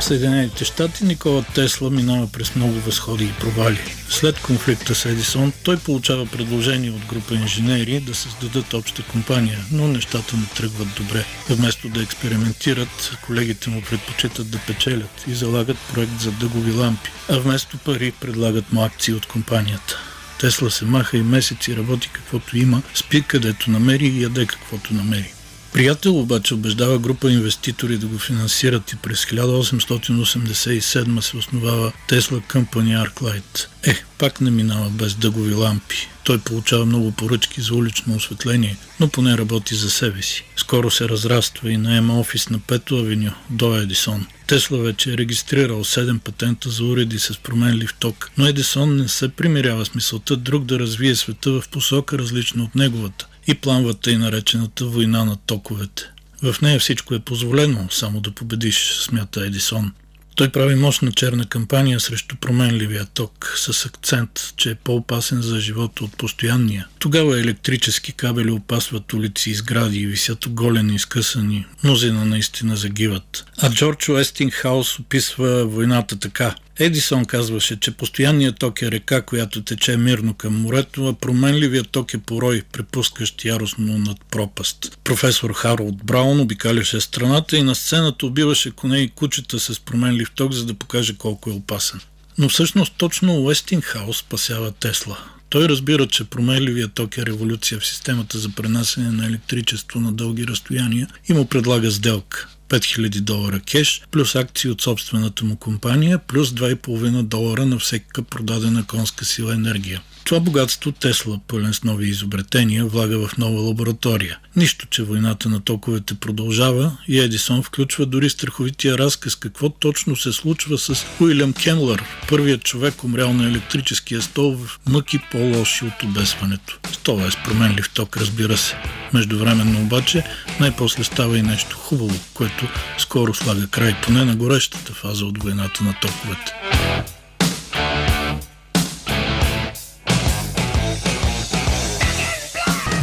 Съединените щати Никола Тесла минава през много възходи и провали. След конфликта с Едисон той получава предложение от група инженери да създадат обща компания, но нещата не тръгват добре. Вместо да експериментират, колегите му предпочитат да печелят и залагат проект за дъгови лампи, а вместо пари предлагат му акции от компанията. Тесла се маха и месеци работи каквото има, спи където намери и яде каквото намери. Приятел обаче убеждава група инвеститори да го финансират и през 1887 се основава Tesla Company Arclight. Е, пак не минава без дъгови лампи. Той получава много поръчки за улично осветление, но поне работи за себе си. Скоро се разраства и наема офис на Пето Авеню до Едисон. Тесла вече е регистрирал 7 патента за уреди с променлив ток, но Едисон не се примирява с мисълта друг да развие света в посока различна от неговата и пламвата и наречената война на токовете. В нея всичко е позволено, само да победиш, смята Едисон. Той прави мощна черна кампания срещу променливия ток, с акцент, че е по-опасен за живота от постоянния. Тогава електрически кабели опасват улици и сгради и висят оголени скъсани. Мнозина наистина загиват. А Джордж Уестингхаус описва войната така. Едисон казваше, че постоянният ток е река, която тече мирно към морето, а променливият ток е порой, препускащ яростно над пропаст. Професор Харолд Браун обикаляше страната и на сцената убиваше коне и кучета с променлив ток, за да покаже колко е опасен. Но всъщност точно Уестингхаус спасява Тесла. Той разбира, че променливият ток е революция в системата за пренасене на електричество на дълги разстояния и му предлага сделка. 5000 долара кеш, плюс акции от собствената му компания, плюс 2,5 долара на всека продадена конска сила енергия. Това богатство Тесла, пълен с нови изобретения, влага в нова лаборатория. Нищо, че войната на токовете продължава и Едисон включва дори страховития разказ какво точно се случва с Уилям Кенлър, първият човек умрял на електрическия стол в мъки по-лоши от обесването. Стола е променлив ток, разбира се. Междувременно обаче най-после става и нещо хубаво, което скоро слага край поне на горещата фаза от войната на токовете.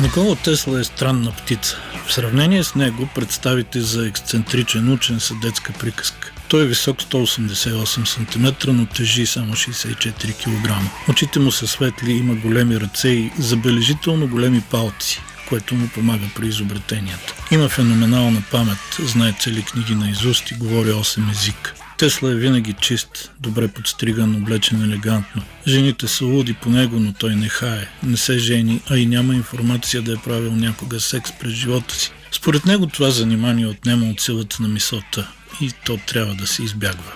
Никола Тесла е странна птица. В сравнение с него представите за ексцентричен учен са детска приказка. Той е висок 188 см, но тежи само 64 кг. Очите му са светли, има големи ръце и забележително големи палци което му помага при изобретенията. Има феноменална памет, знае цели книги на изуст и говори 8 езика. Тесла е винаги чист, добре подстриган, облечен елегантно. Жените са луди по него, но той не хае, не се жени, а и няма информация да е правил някога секс през живота си. Според него това занимание отнема от силата на мисълта и то трябва да се избягва.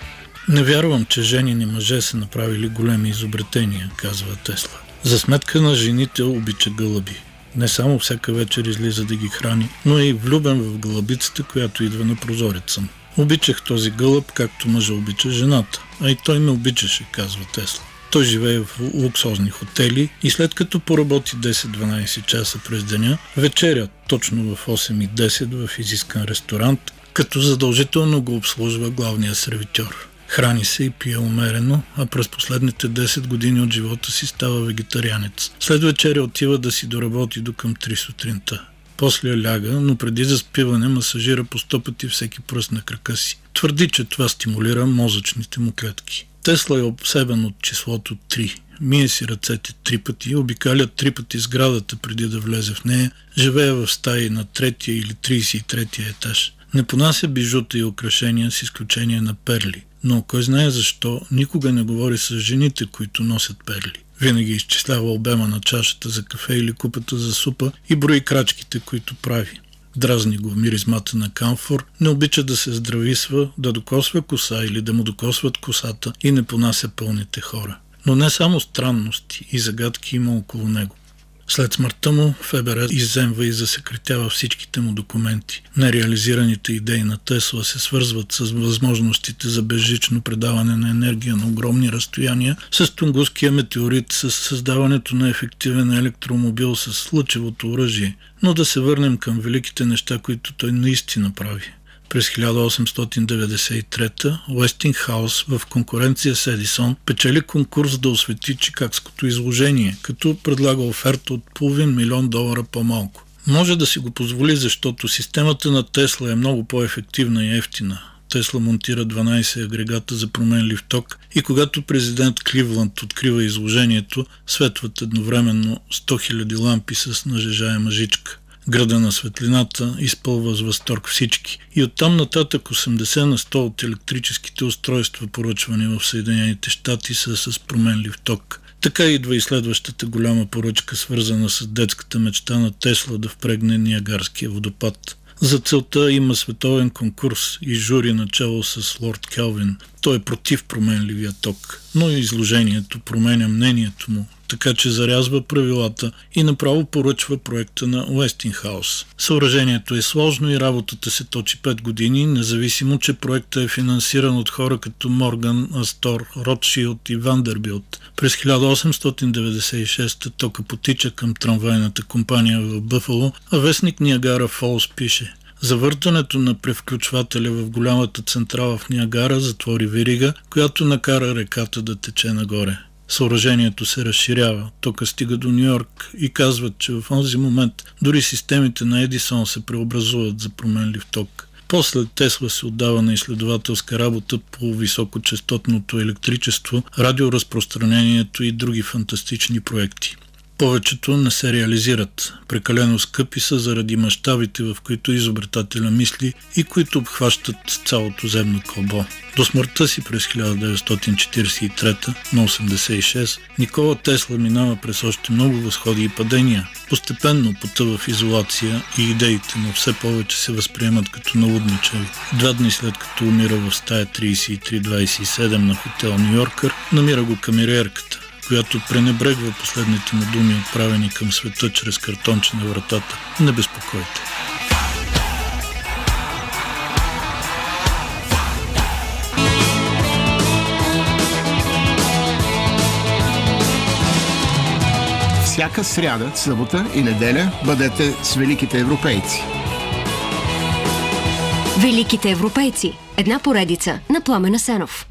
Не вярвам, че женени мъже са направили големи изобретения, казва Тесла. За сметка на жените обича гълъби. Не само всяка вечер излиза да ги храни, но е и влюбен в гълъбицата, която идва на прозореца му. Обичах този гълъб, както мъжа обича жената. А и той ме обичаше, казва Тесла. Той живее в луксозни хотели и след като поработи 10-12 часа през деня, вечеря точно в 8 и 10 в изискан ресторант, като задължително го обслужва главния сервитьор. Храни се и пие умерено, а през последните 10 години от живота си става вегетарианец. След вечеря отива да си доработи до към 3 сутринта. После ляга, но преди заспиване масажира по 100 пъти всеки пръст на крака си. Твърди, че това стимулира мозъчните му клетки. Тесла е обсебен от числото 3. Мие си ръцете три пъти, обикаля три пъти сградата преди да влезе в нея, живее в стаи на третия или 33-я етаж. Не понася бижута и украшения с изключение на перли, но кой знае защо никога не говори с жените, които носят перли. Винаги изчислява обема на чашата за кафе или купата за супа и брои крачките, които прави. Дразни го миризмата на камфор, не обича да се здрависва, да докосва коса или да му докосват косата и не понася пълните хора. Но не само странности и загадки има около него. След смъртта му ФБР изземва и засекретява всичките му документи. Нереализираните идеи на Тесла се свързват с възможностите за безжично предаване на енергия на огромни разстояния, с Тунгуския метеорит, с създаването на ефективен електромобил с лъчевото оръжие. Но да се върнем към великите неща, които той наистина прави. През 1893 Уестингхаус в конкуренция с Едисон печели конкурс да освети чикагското изложение, като предлага оферта от половин милион долара по-малко. Може да си го позволи, защото системата на Тесла е много по-ефективна и ефтина. Тесла монтира 12 агрегата за променлив ток и когато президент Кливланд открива изложението, светват едновременно 100 000 лампи с нажежаема жичка. Града на светлината изпълва с възторг всички. И оттам нататък 80 на 100 от електрическите устройства, поръчвани в Съединените щати, са с променлив ток. Така идва и следващата голяма поръчка, свързана с детската мечта на Тесла да впрегне Ниагарския водопад. За целта има световен конкурс и жури начало с лорд Келвин. Той е против променливия ток, но изложението променя мнението му така че зарязва правилата и направо поръчва проекта на Уестингхаус. Съоръжението е сложно и работата се точи 5 години, независимо, че проектът е финансиран от хора като Морган, Астор, Ротшилд и Вандербилт. През 1896 тока потича към трамвайната компания в Бъфало, а вестник Ниагара Фолс пише – Завъртането на превключвателя в голямата централа в Ниагара затвори верига, която накара реката да тече нагоре съоръжението се разширява. Тока стига до Нью Йорк и казват, че в този момент дори системите на Едисон се преобразуват за променлив ток. После Тесла се отдава на изследователска работа по високочастотното електричество, радиоразпространението и други фантастични проекти. Повечето не се реализират. Прекалено скъпи са заради мащабите, в които изобретателя мисли и които обхващат цялото земно кълбо. До смъртта си през 1943 на 86 Никола Тесла минава през още много възходи и падения. Постепенно потъва в изолация и идеите му все повече се възприемат като налудничави. Два дни след като умира в стая 3327 на хотел Нью Йоркър, намира го камериерката която пренебрегва последните му думи, отправени към света чрез картонче на вратата. Не безпокойте. Всяка сряда, събота и неделя бъдете с великите европейци. Великите европейци. Една поредица на Пламена Сенов.